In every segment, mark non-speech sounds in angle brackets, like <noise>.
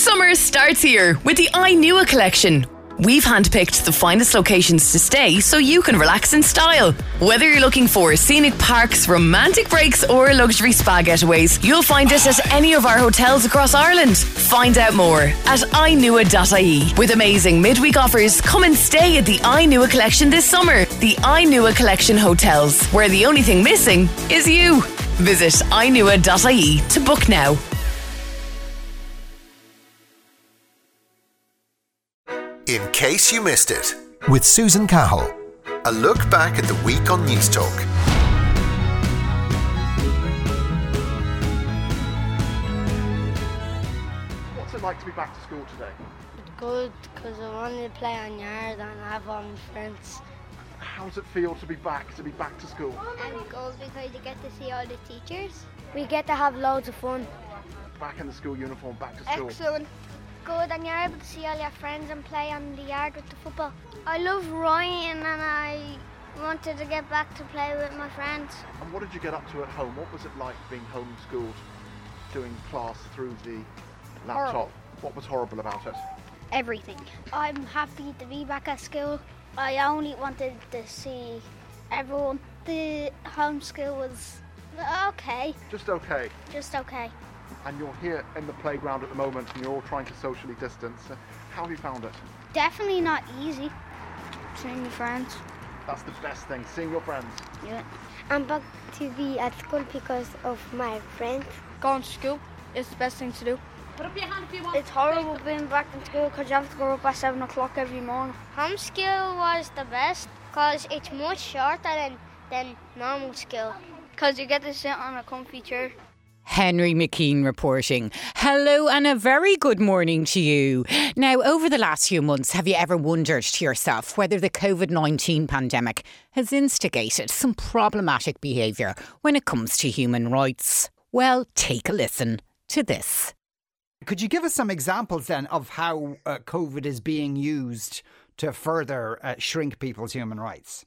Summer starts here with the iNua collection. We've handpicked the finest locations to stay so you can relax in style. Whether you're looking for scenic parks, romantic breaks, or luxury spa getaways, you'll find it at any of our hotels across Ireland. Find out more at inua.ie. With amazing midweek offers, come and stay at the iNua collection this summer. The iNua collection hotels, where the only thing missing is you. Visit inua.ie to book now. In case you missed it, with Susan Cahill. A look back at the week on Newstalk. What's it like to be back to school today? Good, because I wanted to play on yard and have all my friends. How does it feel to be back, to be back to school? And good because you get to see all the teachers. We get to have loads of fun. Back in the school uniform, back to school. Excellent. Good, and you're able to see all your friends and play on the yard with the football. I love Ryan and I wanted to get back to play with my friends. And what did you get up to at home? What was it like being homeschooled, doing class through the laptop? Horrible. What was horrible about it? Everything. I'm happy to be back at school. I only wanted to see everyone. The homeschool was okay, Just okay. just okay. And you're here in the playground at the moment and you're all trying to socially distance. How have you found it? Definitely not easy. Seeing your friends. That's the best thing, seeing your friends. Yeah. I'm back to be at school because of my friends. Going to school is the best thing to do. What if you have a few It's horrible being back in school because you have to go up at 7 o'clock every morning. Home school was the best because it's much shorter than, than normal school. Because you get to sit on a comfy chair. Henry McKean reporting. Hello and a very good morning to you. Now, over the last few months, have you ever wondered to yourself whether the COVID 19 pandemic has instigated some problematic behaviour when it comes to human rights? Well, take a listen to this. Could you give us some examples then of how uh, COVID is being used to further uh, shrink people's human rights?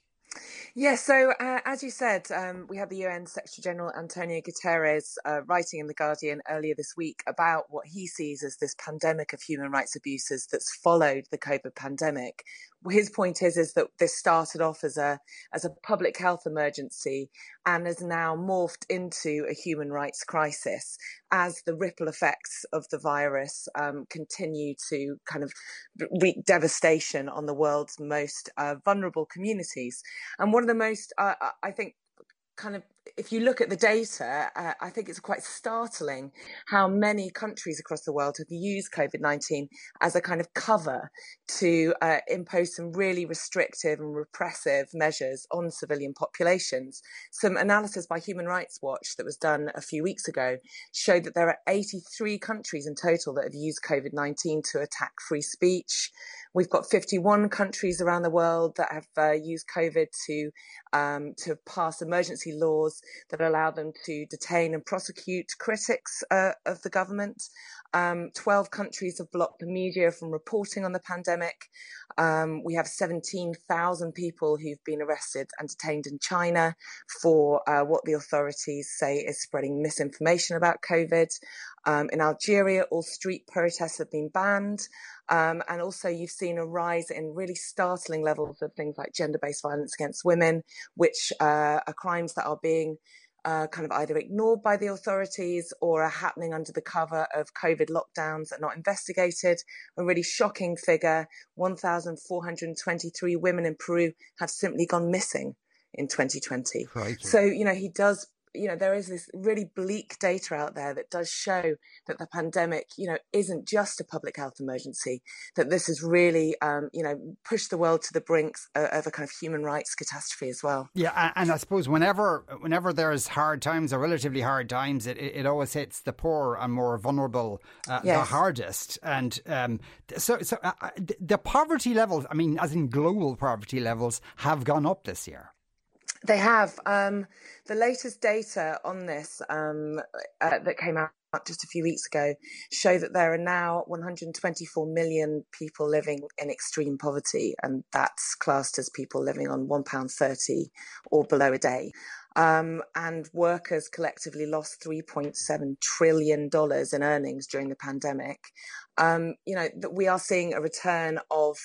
Yes, so uh, as you said, um, we had the UN Secretary General Antonio Guterres uh, writing in The Guardian earlier this week about what he sees as this pandemic of human rights abuses that's followed the COVID pandemic. His point is is that this started off as a as a public health emergency and has now morphed into a human rights crisis as the ripple effects of the virus um, continue to kind of wreak devastation on the world's most uh, vulnerable communities. And one of the most, uh, I think, kind of if you look at the data, uh, I think it's quite startling how many countries across the world have used COVID 19 as a kind of cover to uh, impose some really restrictive and repressive measures on civilian populations. Some analysis by Human Rights Watch that was done a few weeks ago showed that there are 83 countries in total that have used COVID 19 to attack free speech. We've got 51 countries around the world that have uh, used COVID to um, to pass emergency laws that allow them to detain and prosecute critics uh, of the government. Um, 12 countries have blocked the media from reporting on the pandemic. Um, we have 17,000 people who've been arrested and detained in China for uh, what the authorities say is spreading misinformation about COVID. Um, in Algeria, all street protests have been banned. Um, and also, you've seen a rise in really startling levels of things like gender based violence against women, which uh, are crimes that are being uh, kind of either ignored by the authorities or are happening under the cover of COVID lockdowns and not investigated. A really shocking figure 1,423 women in Peru have simply gone missing in 2020. So, you know, he does you know there is this really bleak data out there that does show that the pandemic you know isn't just a public health emergency that this has really um, you know pushed the world to the brinks of a kind of human rights catastrophe as well Yeah, and I suppose whenever whenever there's hard times or relatively hard times, it, it always hits the poor and more vulnerable uh, the hardest. And um, so, so uh, uh, the poverty levels, I mean, as in global poverty levels, have gone up this year. They have. Um, the latest data on this um, uh, that came out just a few weeks ago show that there are now 124 million people living in extreme poverty, and that's classed as people living on £1.30 or below a day. Um, and workers collectively lost $3.7 trillion in earnings during the pandemic. Um, you know, that we are seeing a return of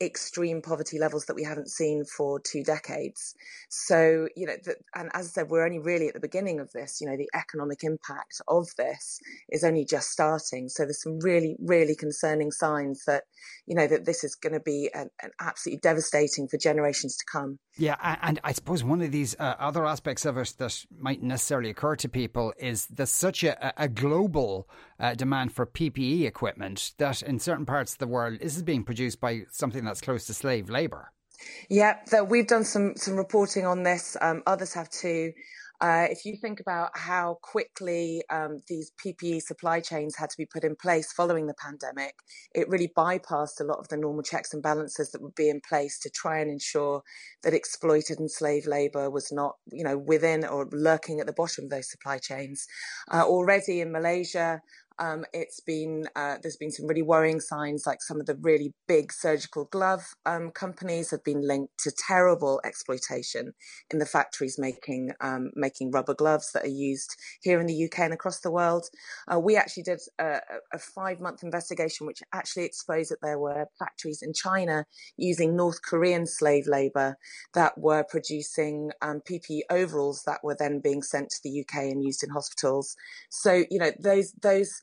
extreme poverty levels that we haven't seen for two decades. So, you know, the, and as I said, we're only really at the beginning of this. You know, the economic impact of this is only just starting. So there's some really, really concerning signs that, you know, that this is going to be an, an absolutely devastating for generations to come. Yeah, and I suppose one of these uh, other aspects of it that might necessarily occur to people is there's such a, a global uh, demand for PPE equipment that in certain parts of the world is being produced by something that's close to slave labour. Yeah, so we've done some some reporting on this. Um, others have too. Uh, if you think about how quickly um, these PPE supply chains had to be put in place following the pandemic, it really bypassed a lot of the normal checks and balances that would be in place to try and ensure that exploited and slave labour was not, you know, within or lurking at the bottom of those supply chains. Uh, already in Malaysia, um, it's been uh, there's been some really worrying signs, like some of the really big surgical glove um, companies have been linked to terrible exploitation in the factories making um, making rubber gloves that are used here in the UK and across the world. Uh, we actually did a, a five month investigation, which actually exposed that there were factories in China using North Korean slave labour that were producing um, PPE overalls that were then being sent to the UK and used in hospitals. So you know those those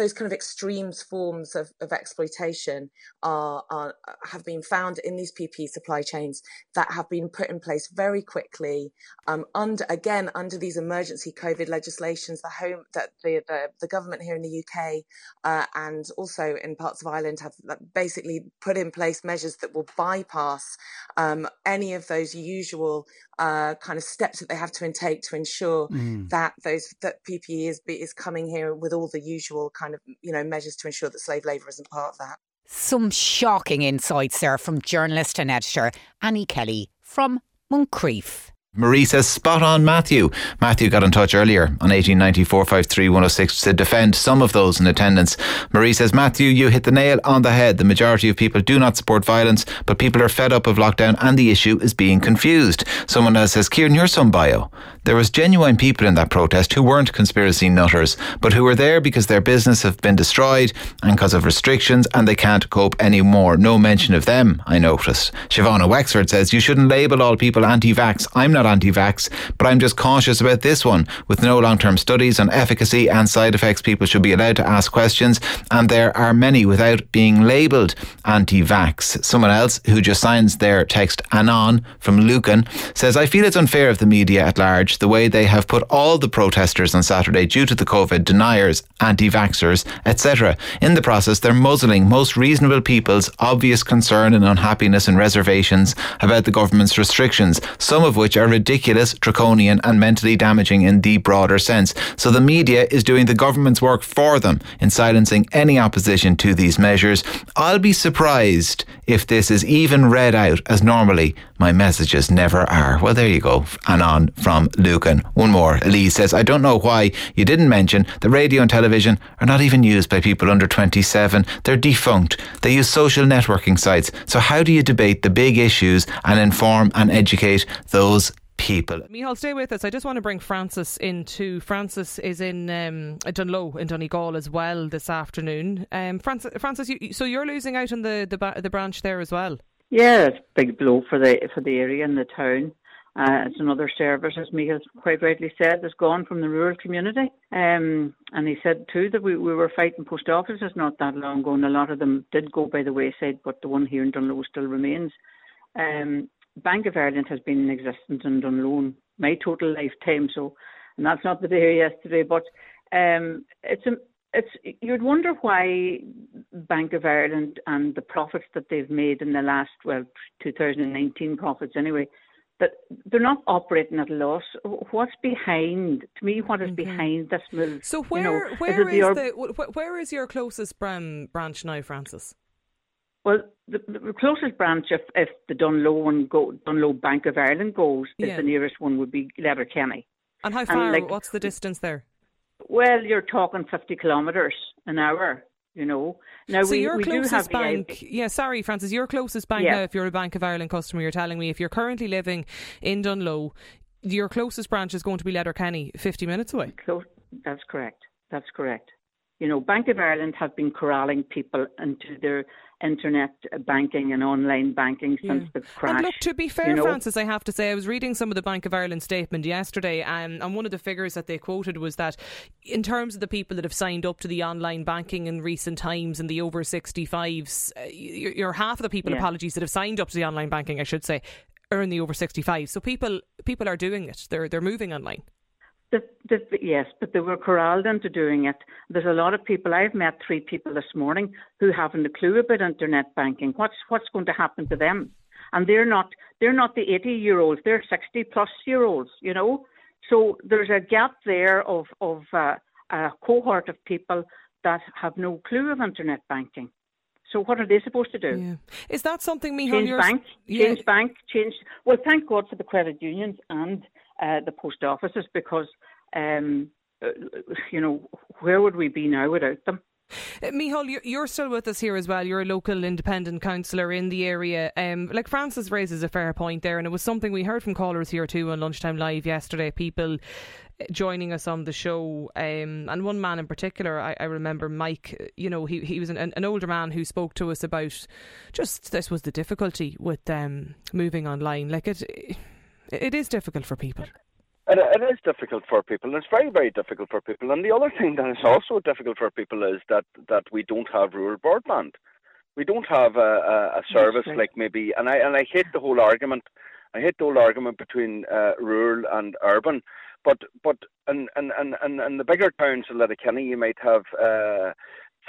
those kind of extremes forms of, of exploitation are, are, have been found in these PP supply chains that have been put in place very quickly um, under again under these emergency COVID legislations. The home that the the, the government here in the UK uh, and also in parts of Ireland have basically put in place measures that will bypass um, any of those usual uh, kind of steps that they have to intake to ensure mm. that those that PPE is is coming here with all the usual kind of you know measures to ensure that slave labour isn't part of that. Some shocking insights there from journalist and editor Annie Kelly from Moncrieff. Marie says, spot on Matthew. Matthew got in touch earlier on 1890 453 106 to defend some of those in attendance. Marie says, Matthew, you hit the nail on the head. The majority of people do not support violence, but people are fed up of lockdown and the issue is being confused. Someone else says, Kieran, you're some bio. There was genuine people in that protest who weren't conspiracy nutters, but who were there because their business have been destroyed and because of restrictions and they can't cope anymore. No mention of them, I noticed. Siobhan Wexford says, you shouldn't label all people anti-vax. I'm not not anti vax, but I'm just cautious about this one. With no long term studies on efficacy and side effects, people should be allowed to ask questions, and there are many without being labelled anti vax. Someone else who just signs their text Anon from Lucan says, I feel it's unfair of the media at large the way they have put all the protesters on Saturday due to the COVID, deniers, anti vaxxers, etc. In the process, they're muzzling most reasonable people's obvious concern and unhappiness and reservations about the government's restrictions, some of which are ridiculous, draconian, and mentally damaging in the broader sense. So the media is doing the government's work for them in silencing any opposition to these measures. I'll be surprised if this is even read out as normally my messages never are. Well, there you go. Anon from Lucan. One more. Elise says, I don't know why you didn't mention that radio and television are not even used by people under 27. They're defunct. They use social networking sites. So how do you debate the big issues and inform and educate those people. Michal, stay with us. I just want to bring Francis in into. Francis is in um, Dungloe in Donegal as well this afternoon. Um, Francis, Francis, you, so you're losing out on the, the the branch there as well. Yeah, it's a big blow for the for the area and the town. Uh, it's another service, as Michal quite rightly said, that's gone from the rural community. Um, and he said too that we, we were fighting post offices not that long ago, and a lot of them did go by the wayside, but the one here in Dungloe still remains. Um, Bank of Ireland has been in existence in loan my total lifetime. So, and that's not the day yesterday, but um, it's a, it's you'd wonder why Bank of Ireland and the profits that they've made in the last well 2019 profits anyway that they're not operating at a loss. What's behind? To me, what is mm-hmm. behind this move? So where you know, where is, is the, the where is your closest branch now, Francis? Well, the, the closest branch, if, if the Dungloe one go, Dungloe Bank of Ireland goes, yeah. the nearest one would be Letterkenny. And how far? And like, what's the distance there? Well, you're talking fifty kilometres an hour. You know. Now so we, your we closest bank, yeah. Sorry, Francis. Your closest bank yeah. now, if you're a Bank of Ireland customer, you're telling me if you're currently living in Dungloe, your closest branch is going to be Letterkenny, 50 minutes away. Close, that's correct. That's correct. You know, Bank of Ireland have been corralling people into their internet banking and online banking since the crash. And look, to be fair, you know? Francis, I have to say, I was reading some of the Bank of Ireland statement yesterday, and, and one of the figures that they quoted was that in terms of the people that have signed up to the online banking in recent times and the over 65s, uh, you're, half of the people, Yeah. apologies, that have signed up to the online banking, I should say, are in the over 65. So people people are doing it. They're they're moving online. The, the, yes, but they were corralled into doing it. There's a lot of people. I've met three people this morning who haven't a clue about internet banking. What's what's going to happen to them? And they're not they're not the 80 year olds. They're 60 plus year olds. You know, so there's a gap there of of uh, a cohort of people that have no clue of internet banking. So what are they supposed to do? Yeah. Is that something, Michal? Change bank, Yeah. change bank, change. Well, thank God for the credit unions and uh, the post offices because, um, uh, you know, where would we be now without them? Uh, Michal, you're, still with us here as well. You're a local independent councillor in the area. Um, like Francis raises a fair point there, and it was something we heard from callers here too on Lunchtime Live yesterday. People uh, joining us on the show, um, and one man in particular, I, I remember Mike. You know, he he was an, an older man who spoke to us about just this was the difficulty with um, moving online. Like it, it is difficult for people. It, it is difficult for people, and it's very, very difficult for people. And the other thing that is also difficult for people is that, that we don't have rural broadband. We don't have a, a, a service right. like maybe, and I and I hate the whole argument. I hate the whole argument between uh, rural and urban. But but in in, in, in, in the bigger towns in Letterkenny, you might have uh,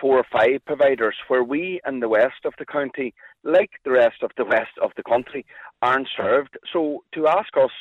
four or five providers. Where we in the west of the county, like the rest of the west of the country, aren't served. So to ask us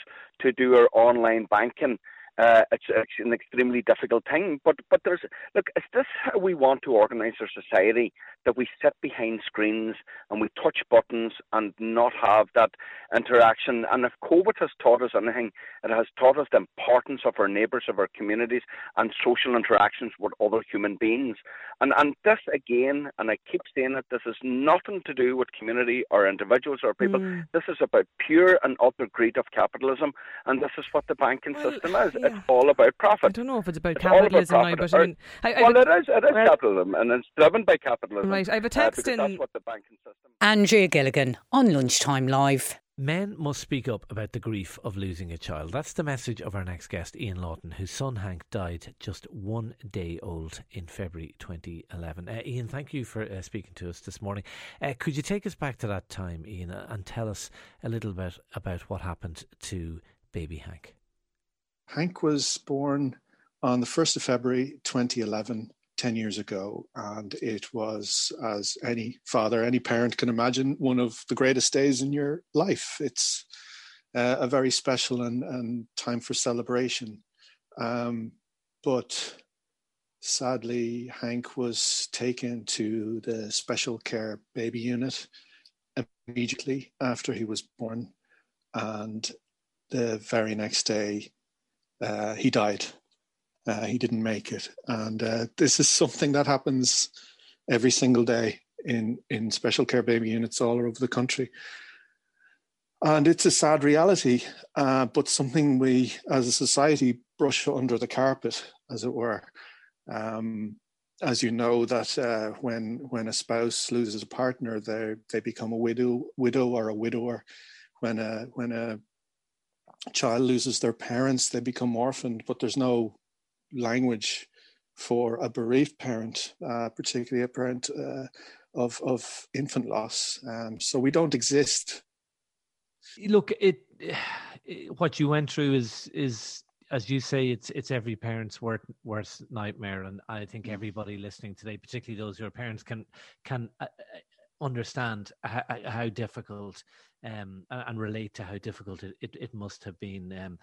to do our online banking. Uh, it's, it's an extremely difficult thing, but but there's look. Is this how we want to organise our society? That we sit behind screens and we touch buttons and not have that interaction. And if COVID has taught us anything, it has taught us the importance of our neighbours, of our communities, and social interactions with other human beings. And and this again, and I keep saying it, this is nothing to do with community or individuals or people. Mm. This is about pure and utter greed of capitalism, and this is what the banking system is. It's all about profit. I don't know if it's about It's all about capitalism now, profit. but I Or- mean, I, I well, would- it is. It is capitalism, and it's driven by capitalism. Right, I have a uh, text because in- That's what the banking system. Andrea Gilligan on Lunchtime Live. Men must speak up about the grief of losing a child. That's the message of our next guest, Ian Lawton, whose son Hank died just one day old in February 2011. Uh, Ian, thank you for uh, speaking to us this morning. Uh, could you take us back to that time, Ian, uh, and tell us a little bit about what happened to baby Hank? Hank was born on the 1st of February 2011, 10 years ago. And it was, as any father, any parent can imagine, one of the greatest days in your life. It's uh, a very special and, and time for celebration. Um, but sadly, Hank was taken to the special care baby unit immediately after he was born. And the very next day, uh, he died. Uh, he didn't make it, and uh, this is something that happens every single day in in special care baby units all over the country. And it's a sad reality, uh, but something we, as a society, brush under the carpet, as it were. Um, as you know, that uh, when when a spouse loses a partner, they they become a widow, widow or a widower. When a when a child loses their parents, they become orphaned, but there's no language for a bereaved parent, uh, particularly a parent uh, of of infant loss. Um, so we don't exist. Look, it, it <sighs> what you went through is is as you say, it's it's every parent's worst worst nightmare, and I think everybody listening today, particularly those who are parents, can can uh, uh, understand how, how difficult um, a- and relate to how difficult it, it, it must have been. Um,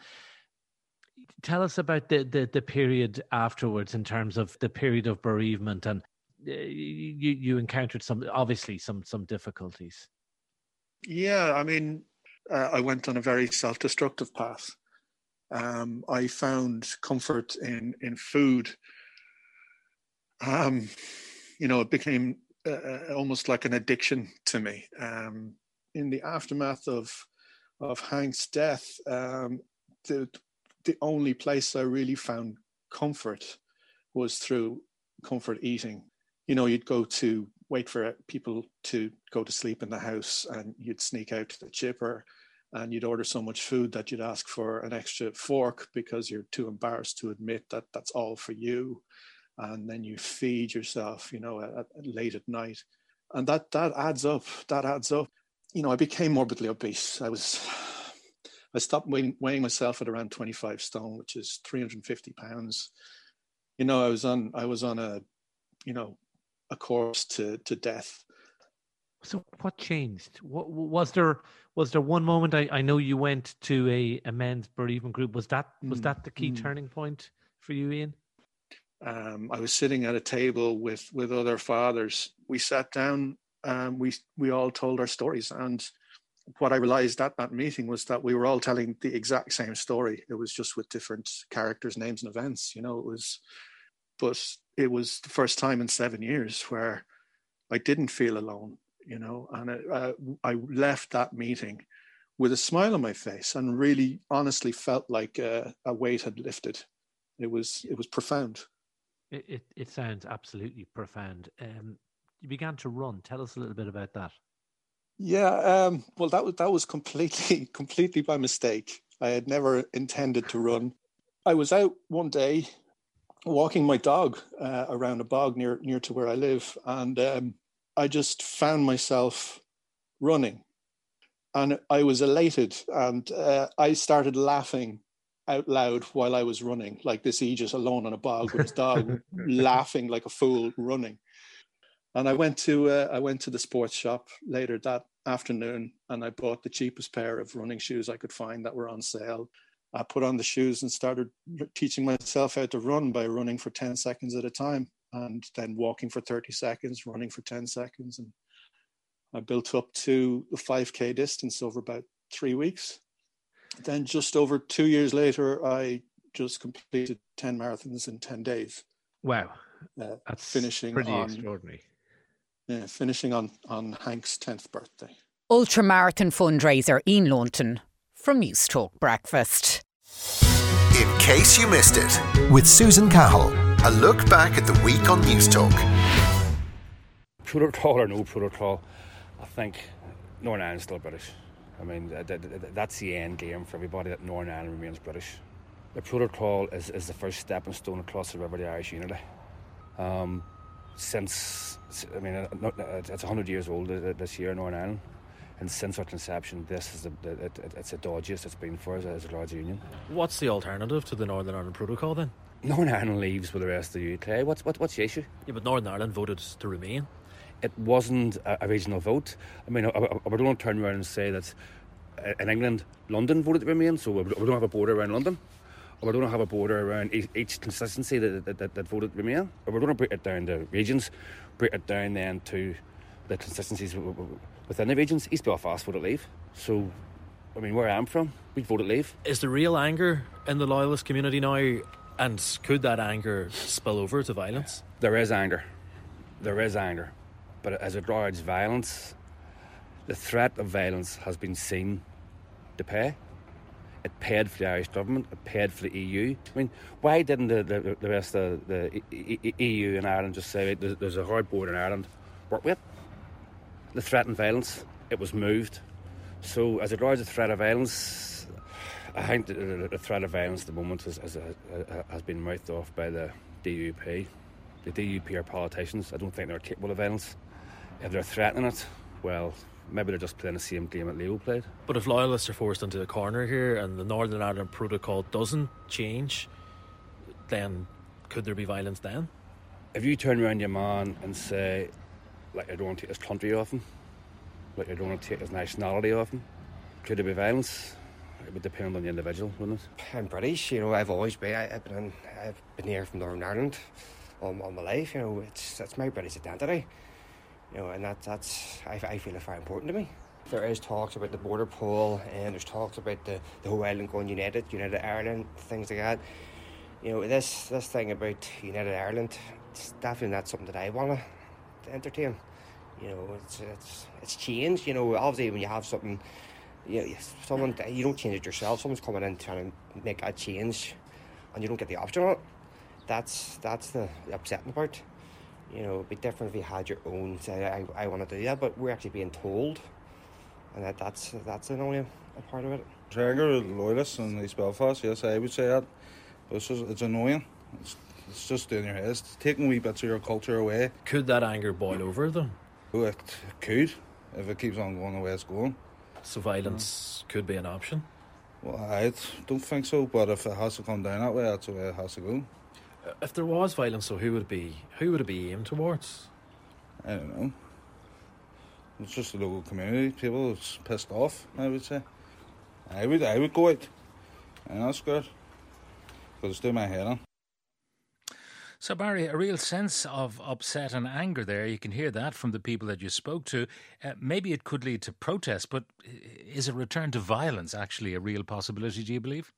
tell us about the, the the period afterwards in terms of the period of bereavement and uh, you you encountered some obviously some some difficulties Yeah, I mean, uh, I went on a very self-destructive path. Um, I found comfort in in food. Um, you know, it became uh, uh, almost like an addiction to me. Um, in the aftermath of of Hank's death, um, the the only place I really found comfort was through comfort eating. You know, you'd go to wait for people to go to sleep in the house and you'd sneak out to the chipper and you'd order so much food that you'd ask for an extra fork because you're too embarrassed to admit that that's all for you. And then you feed yourself you know at, at, late at night. And that that adds up that adds up you know i became morbidly obese i was i stopped weighing, weighing myself at around 25 stone which is 350 pounds you know i was on i was on a you know a course to to death so what changed? What was there? Was there one moment? I, I know you went to a, a men's bereavement group. Was that was mm. that the key mm. turning point for you, Ian? Um, I was sitting at a table with with other fathers. We sat down. Um, we we all told our stories, and what I realized at that meeting was that we were all telling the exact same story. It was just with different characters, names, and events. You know, it was, but it was the first time in seven years where I didn't feel alone you know, and uh, I left that meeting with a smile on my face and really honestly felt like uh, a weight had lifted. It was it was profound. It it, it sounds absolutely profound. Um, you began to run. Tell us a little bit about that. Yeah, um, well, that was that was completely <laughs> completely by mistake. I had never intended to run. I was out one day walking my dog uh, around a bog near near to where I live, and um, I just found myself running. And I was elated and uh, I started laughing out loud while I was running, like this Aegis alone on a bog with his dog <laughs> laughing like a fool running. And I went to uh, I went to the sports shop later that afternoon and I bought the cheapest pair of running shoes I could find that were on sale. I put on the shoes and started teaching myself how to run by running for 10 seconds at a time and then walking for 30 seconds, running for 10 seconds. And I built up to the 5K distance over about three weeks. Then, just over two years later, I just completed 10 marathons in 10 days. Wow. Uh, That's finishing pretty on, extraordinary. Yeah, finishing on, on Hank's 10th birthday. Ultramarathon fundraiser Ian Lawton from Newstalk Breakfast. In case you missed it, with Susan Cahill. A look back at the week on Newstalk. Protocol or no protocol, I think Northern Ireland's still British. I mean, that's the end game for everybody that Northern Ireland remains British. The protocol is, is the first stepping stone across the river to Irish unity. Um, since, I mean, uh, uh, it's 100 years old uh, this year in Northern Ireland. And since our conception, this is the, it, it's the dodgiest it's been for us as a large union. What's the alternative to the Northern Ireland Protocol then? Northern Ireland leaves with the rest of the UK. What's what, what's the issue? Yeah, but Northern Ireland voted to remain. It wasn't a, a regional vote. I mean, I, I, I don't turn around and say that uh, in England, London voted to remain, so we don't have a border around London. Or we don't have a border er around each, each consistency that, that, that, that voted to remain. Or we're going to break it down er to uh, regions, break it down then er uh, to the consistencies within the regions. East Belfast voted leave. So, I mean, where I'm from, we voted leave. Is there real anger in the loyalist community now and could that anger spill over to violence? There is anger. There is anger. But as regards violence, the threat of violence has been seen to pay. It paid for the Irish government, it paid for the EU. I mean, why didn't the, the, the rest of the EU and Ireland just say there's a hard border in Ireland, work with The threat and violence, it was moved. So, as regards the threat of violence, I think the, threat of violence at the moment has, has, uh, uh, has been mouthed off by the DUP. The DUP are politicians. I don't think they're capable of violence. If they're threatening it, well, maybe they're just playing the same game that Leo played. But if loyalists are forced into a corner here and the Northern Ireland Protocol doesn't change, then could there be violence then? If you turn around your man and say, like, I don't want to take his country off him, like, I don't want to take his nationality off him, could there be violence? it would depend on the individual, wouldn't it? I'm British, you know. I've always been. I, have been. I've been here from Northern Ireland all, all my life. You know, it's that's my British identity. You know, and that that's I, I feel it's very important to me. There is talks about the border poll, and there's talks about the, the whole island going united, United Ireland, things like that. You know, this this thing about United Ireland, it's definitely not something that I want to entertain. You know, it's it's it's changed. You know, obviously when you have something you, someone you don't change it yourself. Someone's coming in trying to make a change, and you don't get the option on it. That's that's the upsetting part. You know, it'd be different if you had your own. Say, I, I want to do that, but we're actually being told, and that, that's that's annoying a part of it. Traeger loyalists in East Belfast, yes, I would say that. But it's, just, it's annoying. It's, it's just in your head. It's taking wee bits of your culture away. Could that anger boil over though? Oh, it could if it keeps on going the way it's going. So violence mm. could be an option. Well, I don't think so. But if it has to come down that way, that's the way it has to go. If there was violence, so who would it be? Who would it be aimed towards? I don't know. It's just the local community. People it's pissed off. I would say. I would. I would go out, and that's good. Because it's doing my head on. So, Barry, a real sense of upset and anger there. You can hear that from the people that you spoke to. Uh, maybe it could lead to protest, but is a return to violence actually a real possibility, do you believe?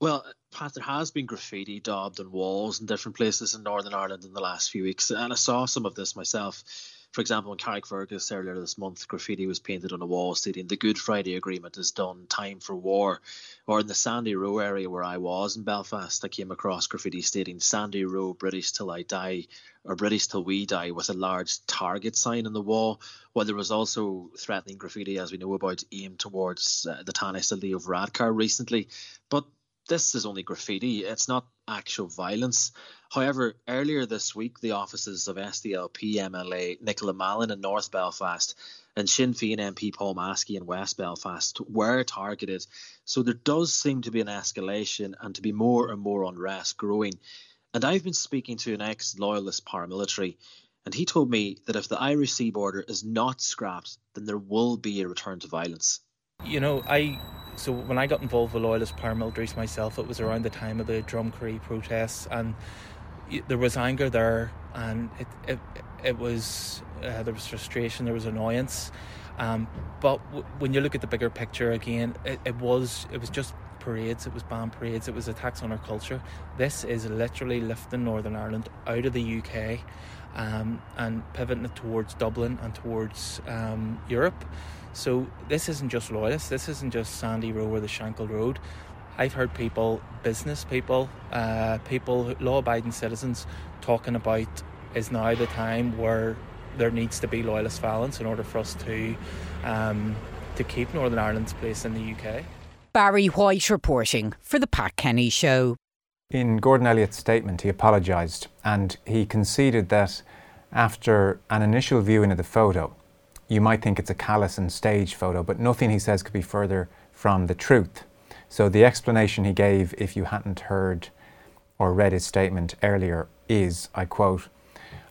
Well, Pat, there has been graffiti daubed on walls in different places in Northern Ireland in the last few weeks, and I saw some of this myself. For example, in Carrickfergus earlier this month, graffiti was painted on a wall stating the Good Friday Agreement is done, time for war. Or in the Sandy Row area where I was in Belfast, I came across graffiti stating Sandy Row, British till I die, or British till we die, with a large target sign on the wall. While there was also threatening graffiti, as we know about, aimed towards uh, the Taoiseach Varadkar recently. But this is only graffiti, it's not actual violence. However, earlier this week, the offices of SDLP MLA Nicola Mallon in North Belfast and Sinn Féin MP Paul Maskey in West Belfast were targeted. So there does seem to be an escalation and to be more and more unrest growing. And I've been speaking to an ex loyalist paramilitary, and he told me that if the Irish sea border is not scrapped, then there will be a return to violence. You know, I so when I got involved with loyalist paramilitaries myself, it was around the time of the Drumcree protests, and there was anger there, and it it, it was uh, there was frustration, there was annoyance. Um, but w- when you look at the bigger picture again, it, it was it was just parades, it was band parades, it was attacks on our culture. This is literally lifting Northern Ireland out of the UK um, and pivoting it towards Dublin and towards um, Europe. So this isn't just loyalists, this isn't just Sandy Row or the Shankill Road. I've heard people, business people, uh, people, law abiding citizens, talking about is now the time where there needs to be loyalist violence in order for us to um, to keep Northern Ireland's place in the UK. Barry White reporting for the Pat Kenny Show. In Gordon Elliott's statement, he apologised and he conceded that after an initial viewing of the photo, you might think it's a callous and staged photo, but nothing he says could be further from the truth. So the explanation he gave, if you hadn't heard or read his statement earlier, is I quote,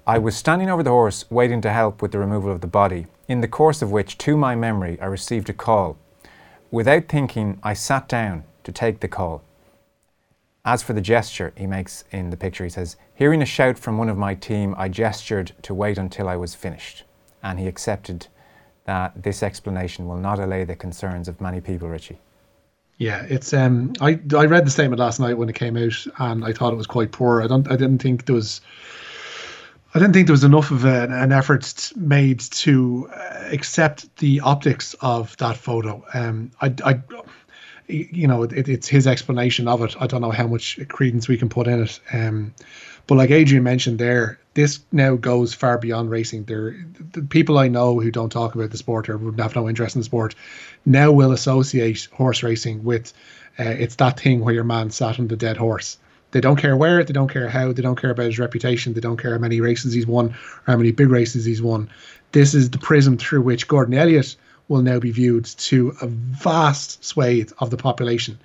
I was standing over the horse waiting to help with the removal of the body, in the course of which, to my memory, I received a call. Without thinking, I sat down to take the call. As for the gesture he makes in the picture, he says, Hearing a shout from one of my team, I gestured to wait until I was finished. And he accepted that this explanation will not allay the concerns of many people, Richie. Yeah, it's um I I read the statement last night when it came out and I thought it was quite poor. I don't I didn't think there was I didn't think there was enough of an, an effort made to uh, accept the optics of that photo. Um, I, I you know, it, it's his explanation of it. I don't know how much credence we can put in it. Um, but like Adrian mentioned there, this now goes far beyond racing. There, the people I know who don't talk about the sport or would have no interest in the sport now will associate horse racing with uh, it's that thing where your man sat on the dead horse. They don't care where, they don't care how, they don't care about his reputation, they don't care how many races he's won or how many big races he's won. This is the prism through which Gordon Elliott will now be viewed to a vast swathe of the population,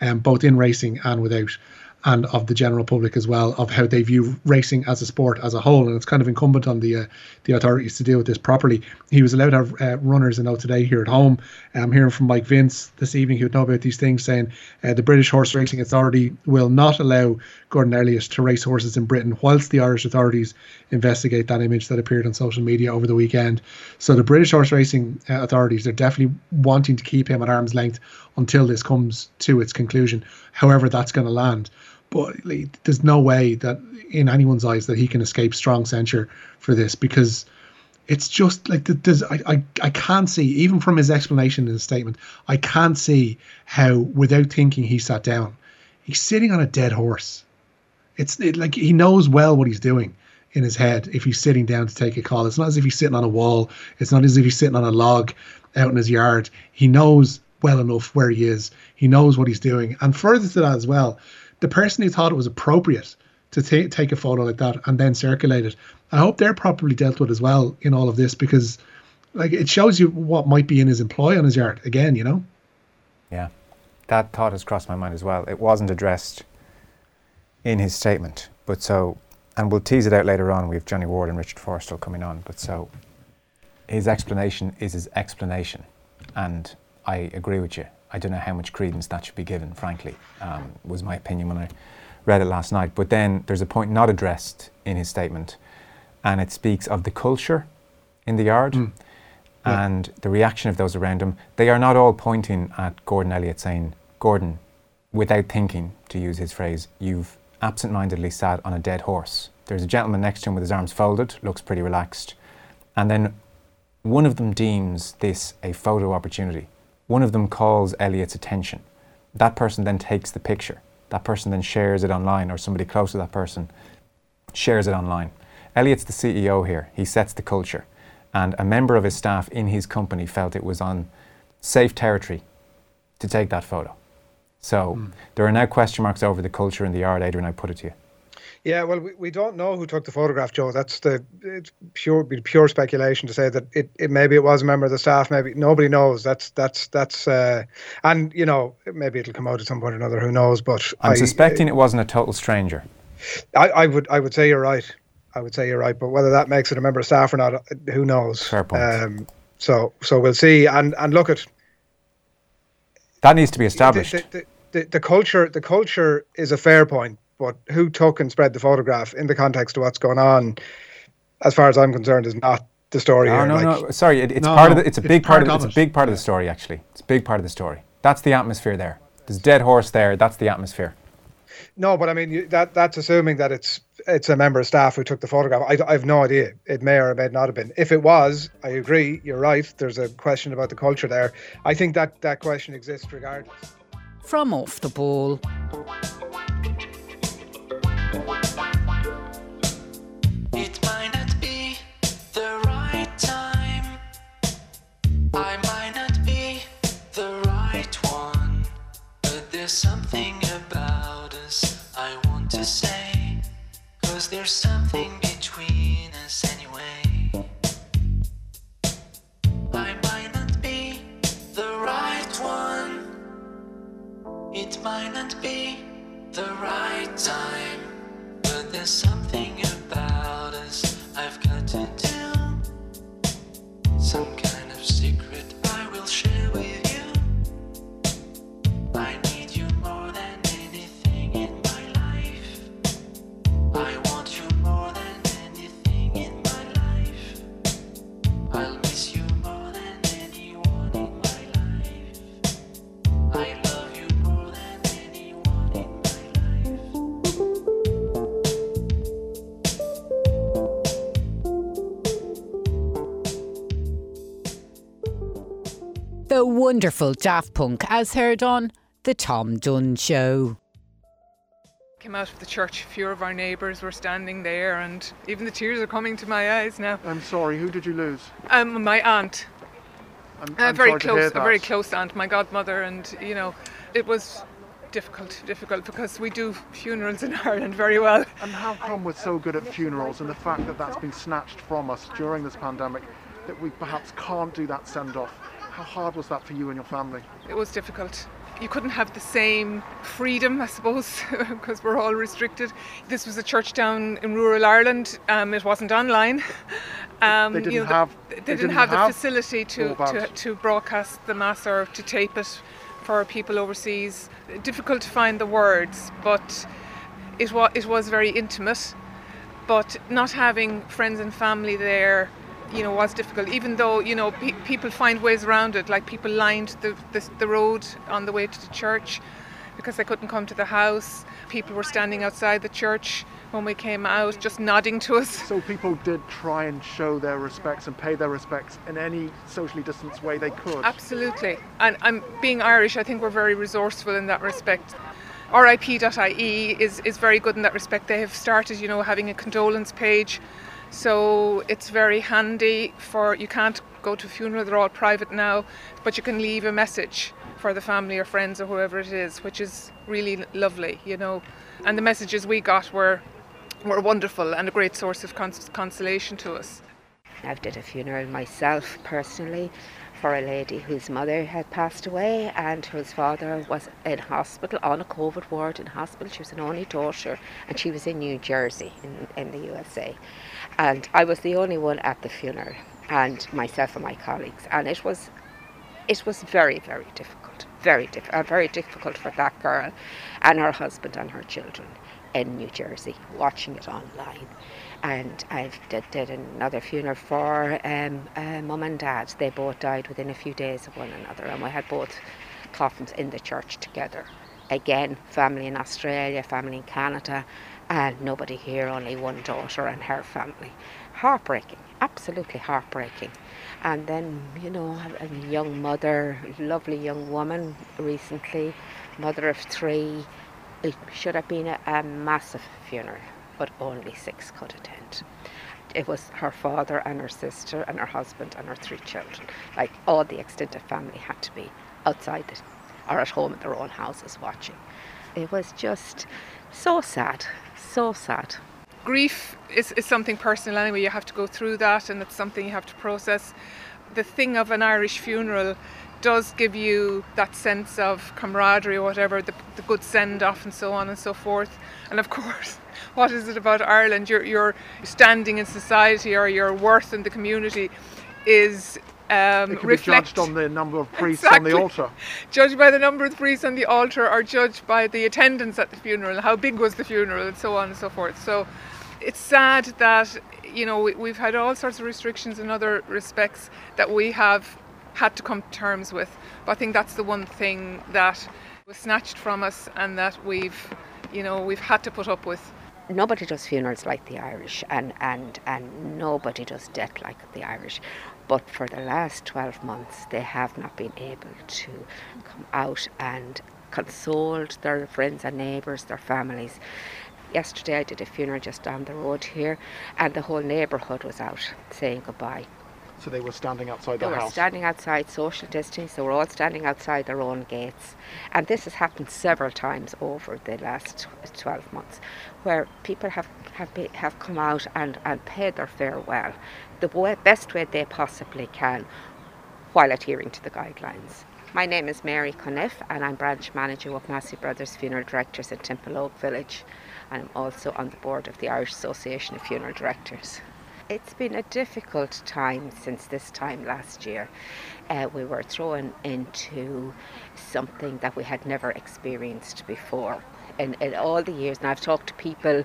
um, both in racing and without and of the general public as well of how they view racing as a sport as a whole. And it's kind of incumbent on the uh, the authorities to deal with this properly. He was allowed to have uh, runners I know today here at home. I'm hearing from Mike Vince this evening who would know about these things saying uh, the British Horse Racing Authority will not allow Gordon Elliott to race horses in Britain whilst the Irish authorities investigate that image that appeared on social media over the weekend. So the British Horse Racing uh, authorities are definitely wanting to keep him at arm's length until this comes to its conclusion however that's going to land but there's no way that in anyone's eyes that he can escape strong censure for this because It's just like there's I, I I can't see even from his explanation in his statement. I can't see how without thinking he sat down. He's sitting on a dead horse. It's it, like he knows well what he's doing in his head if he's sitting down to take a call. It's not as if he's sitting on a wall. It's not as if he's sitting on a log out in his yard. He knows well enough where he is. He knows what he's doing. And further to that as well, the person who thought it was appropriate to t- take a photo like that and then circulate it, I hope they're properly dealt with as well in all of this because, like, it shows you what might be in his employ on his yard again. You know. Yeah, that thought has crossed my mind as well. It wasn't addressed in his statement, but so, and we'll tease it out later on. We have Johnny Ward and Richard Forristal coming on, but so his explanation is his explanation, and I agree with you. I don't know how much credence that should be given, frankly, um, was my opinion when I read it last night. But then there's a point not addressed in his statement, and it speaks of the culture in the yard mm. yeah. and the reaction of those around him. They are not all pointing at Gordon Elliott saying, Gordon, without thinking, to use his phrase, you've absent mindedly sat on a dead horse. There's a gentleman next to him with his arms folded, looks pretty relaxed. And then one of them deems this a photo opportunity. One of them calls Elliott's attention. That person then takes the picture. That person then shares it online, or somebody close to that person shares it online. Elliott's the CEO here. He sets the culture. And a member of his staff in his company felt it was on safe territory to take that photo. So mm. there are now question marks over the culture in the yard, Adrian, I put it to you. Yeah, well, we, we don't know who took the photograph, Joe. That's the it's pure pure speculation to say that it, it maybe it was a member of the staff. Maybe nobody knows. That's that's that's uh, and you know maybe it'll come out at some point or another. Who knows? But I'm I, suspecting it wasn't a total stranger. I, I would I would say you're right. I would say you're right. But whether that makes it a member of staff or not, who knows? Fair point. Um, so so we'll see. And and look at that needs to be established. The, the, the, the culture the culture is a fair point but who took and spread the photograph in the context of what's going on, as far as I'm concerned, is not the story. No, here. no, like, no. Sorry, it, it's no, part no, of the, it's a big part, part of, it's a big part of the story. Actually, it's a big part of the story. That's the atmosphere there. There's dead horse there. That's the atmosphere. No, but I mean you, that that's assuming that it's it's a member of staff who took the photograph. I, I have no idea. It may or may not have been. If it was, I agree. You're right. There's a question about the culture there. I think that that question exists regardless. From off the ball. It might not be the right time, but there's something about us I've got to do. Some wonderful Daft Punk as heard on The Tom Dunne Show. Came out of the church, a few of our neighbours were standing there, and even the tears are coming to my eyes now. I'm sorry, who did you lose? Um, my aunt. I'm, I'm very close, a very close aunt, my godmother, and you know, it was difficult, difficult because we do funerals in <laughs> Ireland very well. And how come we're so good at funerals and the fact that that's been snatched from us during this pandemic that we perhaps can't do that send off? How hard was that for you and your family? It was difficult. You couldn't have the same freedom, I suppose, <laughs> because we're all restricted. This was a church down in rural Ireland. Um, it wasn't online. Um, they didn't you know, have. They, they didn't, didn't have, the facility to, to, to broadcast the mass or to tape it for people overseas. Difficult to find the words, but it was it was very intimate. But not having friends and family there you know was difficult even though you know pe- people find ways around it like people lined the, the, the road on the way to the church because they couldn't come to the house. People were standing outside the church when we came out, just nodding to us. So people did try and show their respects and pay their respects in any socially distanced way they could. Absolutely. And I'm being Irish, I think we're very resourceful in that respect. RIP.ie is, is very good in that respect. They have started, you know, having a condolence page. So it's very handy for you can't go to a funeral, they're all private now, but you can leave a message for the family or friends or whoever it is, which is really lovely, you know. And the messages we got were were wonderful and a great source of cons- consolation to us. I've did a funeral myself personally for a lady whose mother had passed away and whose father was in hospital on a COVID ward in hospital. She was an only daughter and she was in New Jersey in, in the USA. And I was the only one at the funeral and myself and my colleagues. And it was it was very, very difficult. Very difficult uh, very difficult for that girl and her husband and her children in New Jersey, watching it online. And I did, did another funeral for um, uh, mum and dad. They both died within a few days of one another, and we had both coffins in the church together. Again, family in Australia, family in Canada, and nobody here, only one daughter and her family. Heartbreaking, absolutely heartbreaking. And then, you know, a young mother, lovely young woman recently, mother of three, it should have been a, a massive funeral, but only six could attend. It was her father and her sister and her husband and her three children. Like all the extended family had to be outside it or at home at their own houses watching. It was just so sad, so sad. Grief is, is something personal anyway, you have to go through that and it's something you have to process. The thing of an Irish funeral does give you that sense of camaraderie or whatever, the, the good send off and so on and so forth. And of <laughs> course, what is it about Ireland? Your, your standing in society or your worth in the community is um, it can reflect, be judged on the number of priests exactly. on the altar. Judged by the number of priests on the altar, or judged by the attendance at the funeral, how big was the funeral, and so on and so forth. So, it's sad that you know we, we've had all sorts of restrictions in other respects that we have had to come to terms with. But I think that's the one thing that was snatched from us and that we've, you know, we've had to put up with. Nobody does funerals like the Irish, and, and, and nobody does death like the Irish. But for the last 12 months, they have not been able to come out and console their friends and neighbours, their families. Yesterday, I did a funeral just down the road here, and the whole neighbourhood was out saying goodbye. So they were standing outside the house? they the were standing outside social distance. They were all standing outside their own gates, and this has happened several times over the last twelve months, where people have have, be, have come out and, and paid their farewell, the way, best way they possibly can, while adhering to the guidelines. My name is Mary Conniff, and I'm branch manager of Massey Brothers Funeral Directors in Templeogue Village, and I'm also on the board of the Irish Association of Funeral Directors. It's been a difficult time since this time last year. Uh, we were thrown into something that we had never experienced before. In, in all the years, and I've talked to people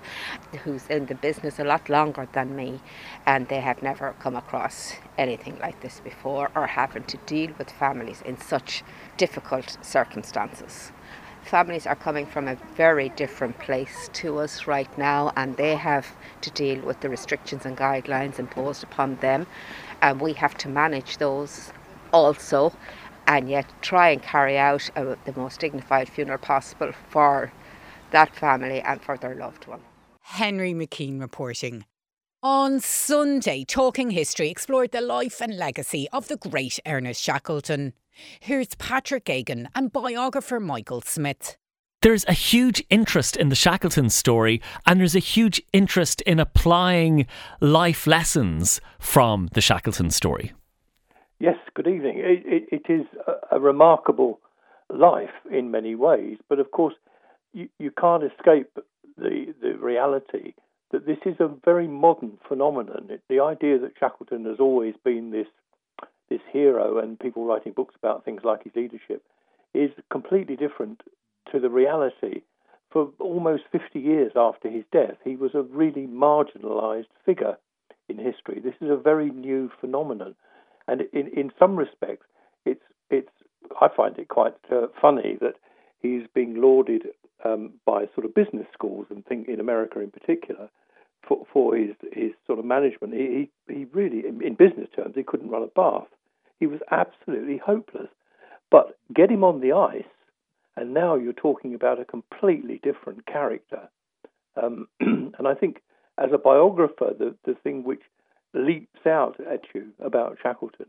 who's in the business a lot longer than me, and they have never come across anything like this before or having to deal with families in such difficult circumstances families are coming from a very different place to us right now, and they have to deal with the restrictions and guidelines imposed upon them, and we have to manage those also, and yet try and carry out uh, the most dignified funeral possible for that family and for their loved one. Henry McKean reporting. On Sunday, Talking History explored the life and legacy of the great Ernest Shackleton. Here's Patrick Geoghegan and biographer Michael Smith. There's a huge interest in the Shackleton story, and there's a huge interest in applying life lessons from the Shackleton story. Yes, good evening. it, it, it is a, a, remarkable life in many ways, but of course, you, you can't escape the, the reality that this is a very modern phenomenon. the idea that Shackleton has always been this this hero and people writing books about things like his leadership is completely different to the reality. For almost 50 years after his death, he was a really marginalized figure in history. This is a very new phenomenon, and in in some respects, it's it's I find it quite uh, funny that he's being lauded um, by sort of business schools and think in America in particular for, for his his sort of management. He he really, in, in business terms, he couldn't run a bath. He was absolutely hopeless. But get him on the ice, and now you're talking about a completely different character. Um, <clears throat> and I think, as a biographer, the the thing which leaps out at you about Shackleton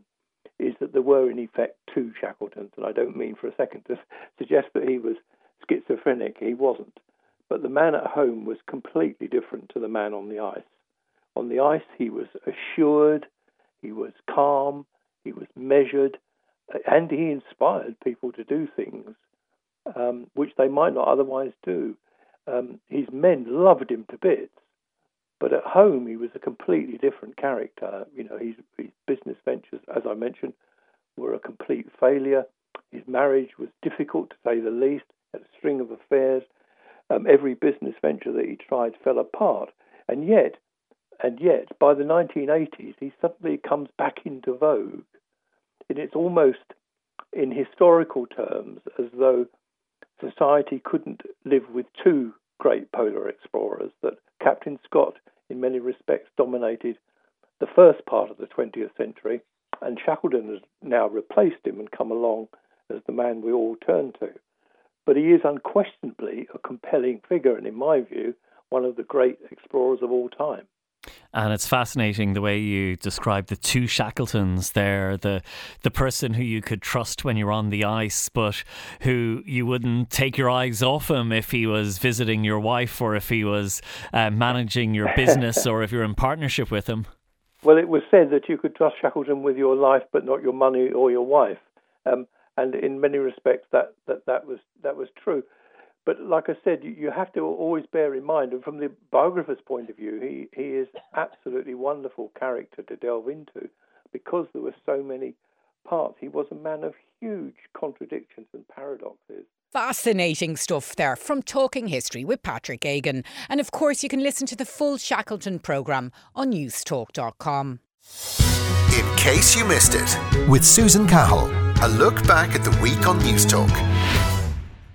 is that there were, in effect, two Shackletons. And I don't mean for a second to <laughs> suggest that he was schizophrenic. He wasn't. But the man at home was completely different to the man on the ice. On the ice, he was assured, he was calm, he was measured, and he inspired people to do things um, which they might not otherwise do. Um, his men loved him to bits, but at home he was a completely different character. You know, his, his business ventures, as I mentioned, were a complete failure. His marriage was difficult to say the least. Had a string of affairs. Um, every business venture that he tried fell apart, and yet, and yet, by the 1980s, he suddenly comes back into vogue, and it's almost, in historical terms, as though society couldn't live with two great polar explorers. That Captain Scott, in many respects, dominated the first part of the 20th century, and Shackleton has now replaced him and come along as the man we all turn to but he is unquestionably a compelling figure, and in my view, one of the great explorers of all time. And it's fascinating the way you describe the two Shackletons there the the person who you could trust when you're on the ice, but who you wouldn't take your eyes off him if he was visiting your wife or if he was uh, managing your business <laughs> or if you're in partnership with him. Well, it was said that you could trust Shackleton with your life, but not your money or your wife. Um, and in many respects that, that, that was that was true. But like I said, you, you have to always bear in mind, and from the biographer's point of view, he, he is absolutely wonderful character to delve into because there were so many parts. He was a man of huge contradictions and paradoxes. Fascinating stuff there from Talking History with Patrick Geoghegan. And of course, you can listen to the full Shackleton programme on newstalk.com. In case you missed it, with Susan Cahill. A look back at the week on Newstalk.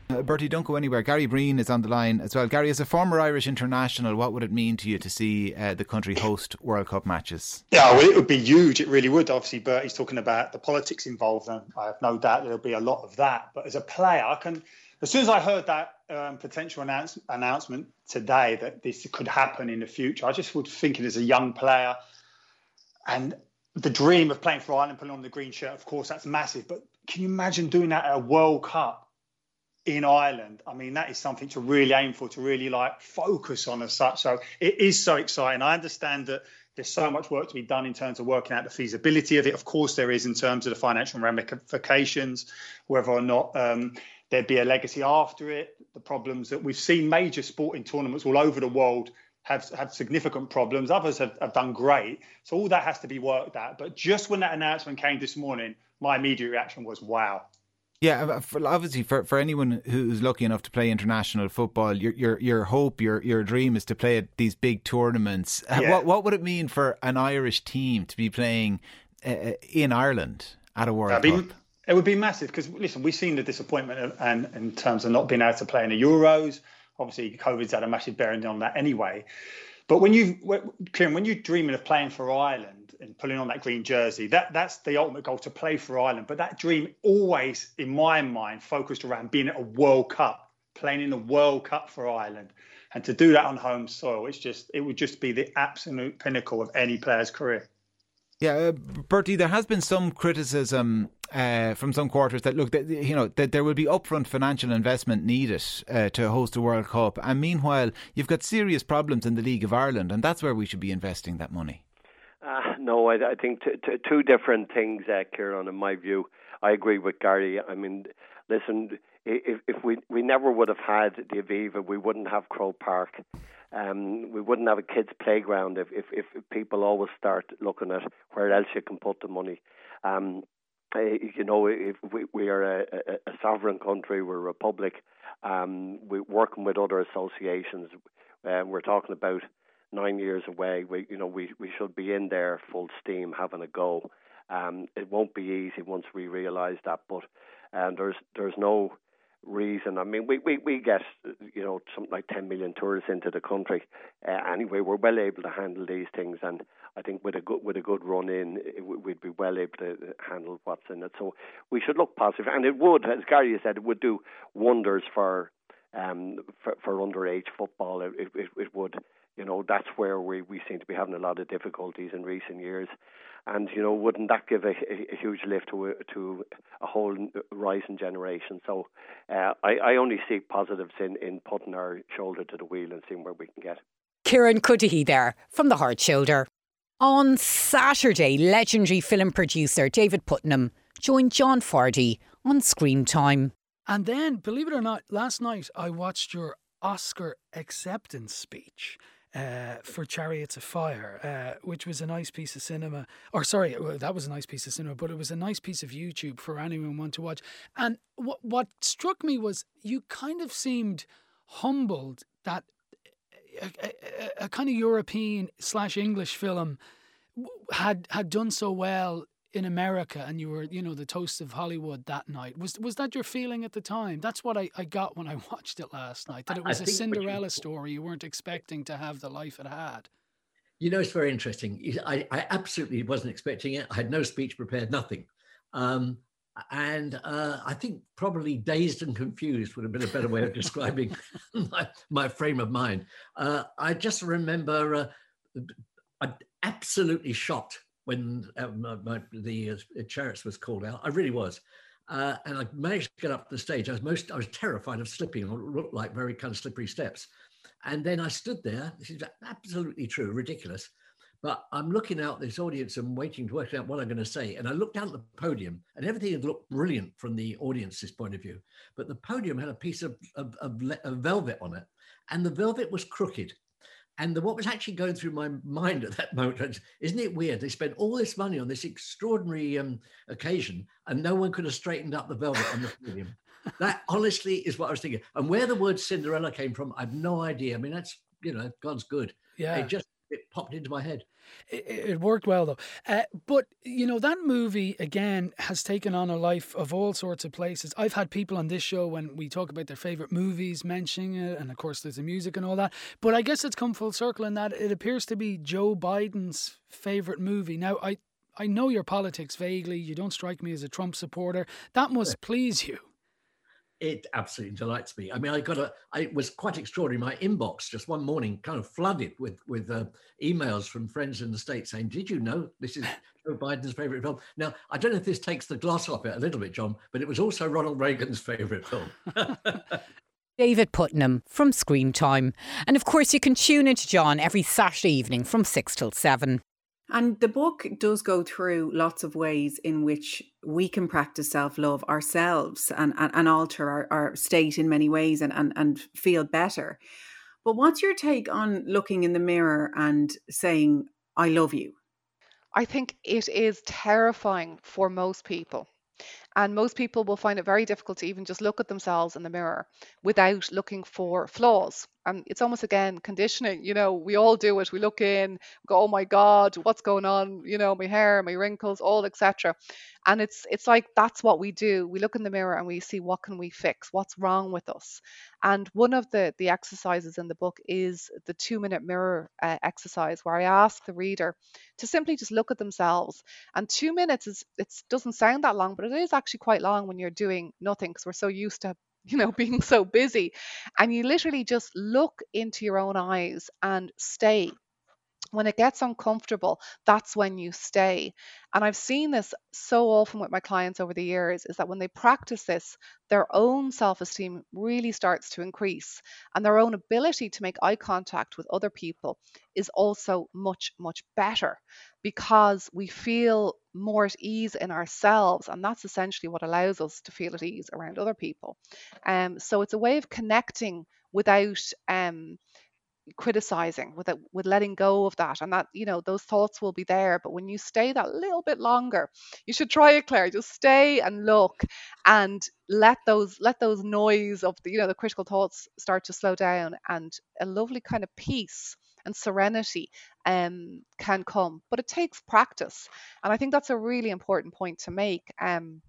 Uh, Bertie, don't go anywhere. Gary Breen is on the line as well. Gary, as a former Irish international, what would it mean to you to see uh, the country host World Cup matches? Yeah, well, it would be huge. It really would. Obviously, Bertie's talking about the politics involved, and I have no doubt there'll be a lot of that. But as a player, I can. As soon as I heard that um, potential announce, announcement today that this could happen in the future, I just would thinking as a young player, and the dream of playing for Ireland, putting on the green shirt, of course, that's massive. But can you imagine doing that at a World Cup in Ireland? I mean, that is something to really aim for, to really like focus on as such. So it is so exciting. I understand that there's so much work to be done in terms of working out the feasibility of it. Of course, there is in terms of the financial ramifications, whether or not um, there'd be a legacy after it, the problems that we've seen major sporting tournaments all over the world have had significant problems. Others have, have done great. So all that has to be worked out. But just when that announcement came this morning, my immediate reaction was, wow. Yeah, uh, for, obviously, for, for anyone who's lucky enough to play international football, your your your hope, your your dream is to play at these big tournaments. Uh, yeah. What what would it mean for an Irish team to be playing uh, uh in Ireland at a World Cup? it would be massive because listen, we've seen the disappointment and in terms of not being able to play in the Euros. Obviously, COVID's had a massive bearing on that anyway. But when you, Kieran, when you're dreaming of playing for Ireland and pulling on that green jersey, that that's the ultimate goal to play for Ireland. But that dream always, in my mind, focused around being at a World Cup, playing in a World Cup for Ireland, and to do that on home soil, it's just it would just be the absolute pinnacle of any player's career. Yeah, uh, Bertie, there has been some criticism uh, from some quarters that look, that, you know, that there will be upfront financial investment needed uh, to host a World Cup, and meanwhile, you've got serious problems in the League of Ireland, and that's where we should be investing that money. Uh, no, I, I think t- t- two different things, uh, Kieran. In my view, I agree with Gary. I mean, listen, if if we we never would have had the Aviva, we wouldn't have Croke Park. Um, we wouldn't have a kids' playground if, if, if people always start looking at where else you can put the money. Um, uh, you know, if we, we are a, a, sovereign country, we're a republic. Um, we're working with other associations. Uh, we're talking about nine years away. We, you know, we, we should be in there full steam, having a go. Um, it won't be easy once we realise that, but um, there's there's no reason. I mean, we, we, we get, you know, something like 10 million tourists into the country. Uh, anyway, we're well able to handle these things. And I think with a good, with a good run in, we'd be well able to handle what's in it. So we should look positive. And it would, as Gary said, it would do wonders for, um, for, for underage football. It, it, it would, you know, that's where we, we seem to be having a lot of difficulties in recent years. And you know, wouldn't that give a, a, a huge lift to a, to a whole rising generation? So uh, I, I only see positives in, in putting our shoulder to the wheel and seeing where we can get. Kieran Cuddihy there from the Hard Shoulder. On Saturday, legendary film producer David Puttnam joined John Fardy on Screen Time. And then, believe it or not, last night I watched your Oscar acceptance speech uh, for Chariots of Fire, uh, which was a nice piece of cinema. Or sorry, that was a nice piece of cinema, but it was a nice piece of YouTube for anyone want to watch. And what what struck me was you kind of seemed humbled that a, a, a kind of European slash English film had had done so well in America and you were, you know, the toast of Hollywood that night. Was was that your feeling at the time? That's what I, I got when I <laughs> watched it last night. That it was I a Cinderella you, story. You weren't expecting to have the life it had. You know, it's very interesting. I, I absolutely wasn't expecting it. I had no speech prepared, nothing. Um, and uh, I think probably dazed and confused would have been a better way of <laughs> describing <laughs> my, my, frame of mind. Uh, I just remember uh, absolutely shocked when uh, my, my, the uh, was called out. I really was. Uh, and I managed to get up the stage. I was most, I was terrified of slipping on looked like very kind of slippery steps. And then I stood there. This is absolutely true, ridiculous. But I'm looking out this audience and waiting to work out what I'm going to say. And I looked down at the podium, and everything had looked brilliant from the audience's point of view. But the podium had a piece of, of, of, of velvet on it, and the velvet was crooked. And the, what was actually going through my mind at that moment, <laughs> isn't it weird? They spent all this money on this extraordinary um, occasion, and no one could have straightened up the velvet on the <laughs> podium. that honestly is what I was thinking. And where the word Cinderella came from, I have no idea. I mean, that's you know, God's good. Yeah, it just it popped into my head. It, it worked well though. Uh, but you know that movie again has taken on a life of all sorts of places. I've had people on this show when we talk about their favorite movies mentioning it, and of course there's the music and all that. But I guess it's come full circle in that it appears to be Joe Biden's favorite movie. Now I I know your politics vaguely. You don't strike me as a Trump supporter. That must please you it absolutely delights me. I mean, I got a, I, it was quite extraordinary. My inbox just one morning kind of flooded with with uh, emails from friends in the states saying, "Did you know this is <laughs> Joe Biden's favorite film?" Now, I don't know if this takes the gloss off it a little bit, John, but it was also Ronald Reagan's favorite film. <laughs> David Puttnam from Screen Time. And of course, you can tune into John every Saturday evening from 6 till 7. And the book does go through lots of ways in which we can practice self love ourselves and, and, and alter our, our state in many ways and, and, and feel better. But what's your take on looking in the mirror and saying, I love you? I think it is terrifying for most people. And most people will find it very difficult to even just look at themselves in the mirror without looking for flaws. And it's almost again conditioning you know we all do it. We look in go oh my god what's going on? You know my hair my wrinkles all etc and it's it's like that's what we do. We look in the mirror and we see what can we fix? What's wrong with us? And one of the the exercises in the book is the two minute mirror uh, exercise where i ask the reader to simply just look at themselves. And two minutes is it doesn't sound that long but it is actually quite long when you're doing nothing because we're so used to <laughs> you know, being so busy. And you literally just look into your own eyes and stay. When it gets uncomfortable, that's when you stay. And I've seen this so often with my clients over the years is that when they practice this, their own self esteem really starts to increase. And their own ability to make eye contact with other people is also much, much better because we feel more at ease in ourselves. And that's essentially what allows us to feel at ease around other people. Um, so it's a way of connecting without um, criticizing with it with letting go of that and that you know those thoughts will be there but when you stay that little bit longer you should try it claire just stay and look and let those let those noise of the you know the critical thoughts start to slow down and a lovely kind of peace and serenity um, can come but it takes practice and i think that's a really important point to make um,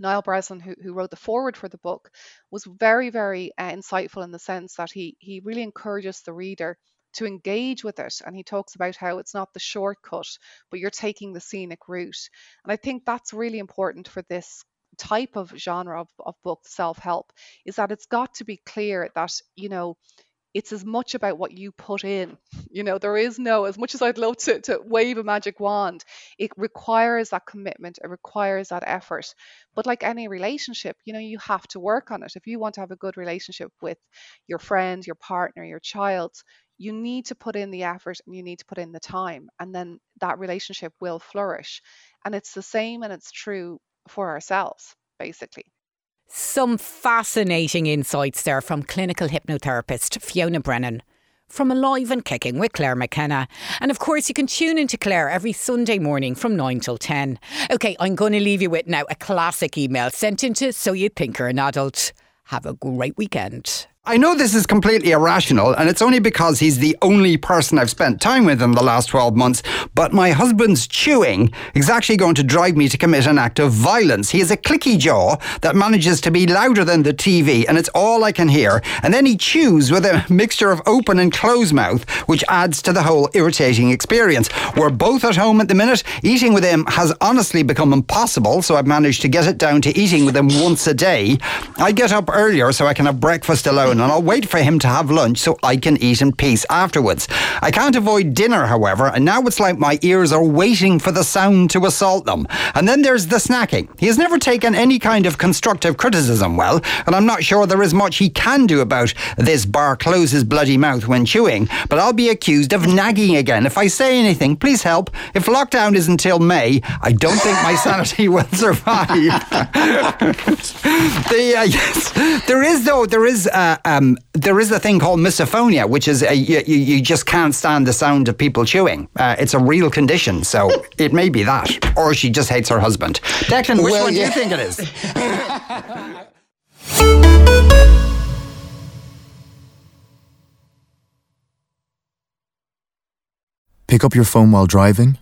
Niall Breslin, who, who wrote the foreword for the book, was very, very uh, insightful in the sense that he he really encourages the reader to engage with it. And he talks about how it's not the shortcut, but you're taking the scenic route. And I think that's really important for this type of genre of, of book, self help, is that it's got to be clear that, you know, it's as much about what you put in. <laughs> You know, there is no, as much as I'd love to, to wave a magic wand, it requires that commitment, it requires that effort. But like any relationship, you know, you have to work on it. If you want to have a good relationship with your friend, your partner, your child, you need to put in the effort and you need to put in the time, and then that relationship will flourish. And it's the same and it's true for ourselves, basically. Some fascinating insights there from clinical hypnotherapist Fiona Brennan. From Alive and Kicking with Claire McKenna. And of course, you can tune into Claire every Sunday morning from 9 till 10. OK, I'm going to leave you with now a classic email sent into So You Think You're an Adult. Have a great weekend. I know this is completely irrational, and it's only because he's the only person I've spent time with in the last 12 months, but my husband's chewing is actually going to drive me to commit an act of violence. He has a clicky jaw that manages to be louder than the TV, and it's all I can hear. And then he chews with a mixture of open and closed mouth, which adds to the whole irritating experience. We're both at home at the minute. Eating with him has honestly become impossible, so I've managed to get it down to eating with him once a day. I get up earlier so I can have breakfast alone and I'll wait for him to have lunch so I can eat in peace afterwards. I can't avoid dinner, however, and now it's like my ears are waiting for the sound to assault them. And then there's the snacking. He has never taken any kind of constructive criticism well, and I'm not sure there is much he can do about this bar close his bloody mouth when chewing, but I'll be accused of nagging again if I say anything. Please help. If lockdown is until May, I don't think my <laughs> sanity will survive. <laughs> the, uh, <laughs> yes, there is though, there is uh, um, there is a thing called misophonia, which is a, you, you just can't stand the sound of people chewing. Uh, it's a real condition, so <laughs> it may be that, or she just hates her husband. Declan, which Well, one yeah. do you think it is? <laughs> Pick up your phone while driving,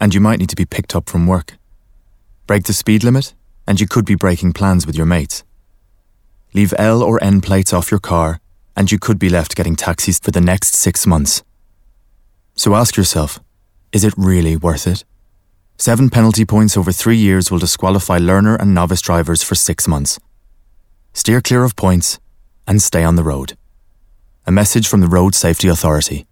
and you might need to be picked up from work. Break the speed limit, and you could be breaking plans with your mates. Leave L or N plates off your car, and you could be left getting taxis for the next six months. So ask yourself is it really worth it? Seven penalty points over three years will disqualify learner and novice drivers for six months. Steer clear of points and stay on the road. A message from the Road Safety Authority.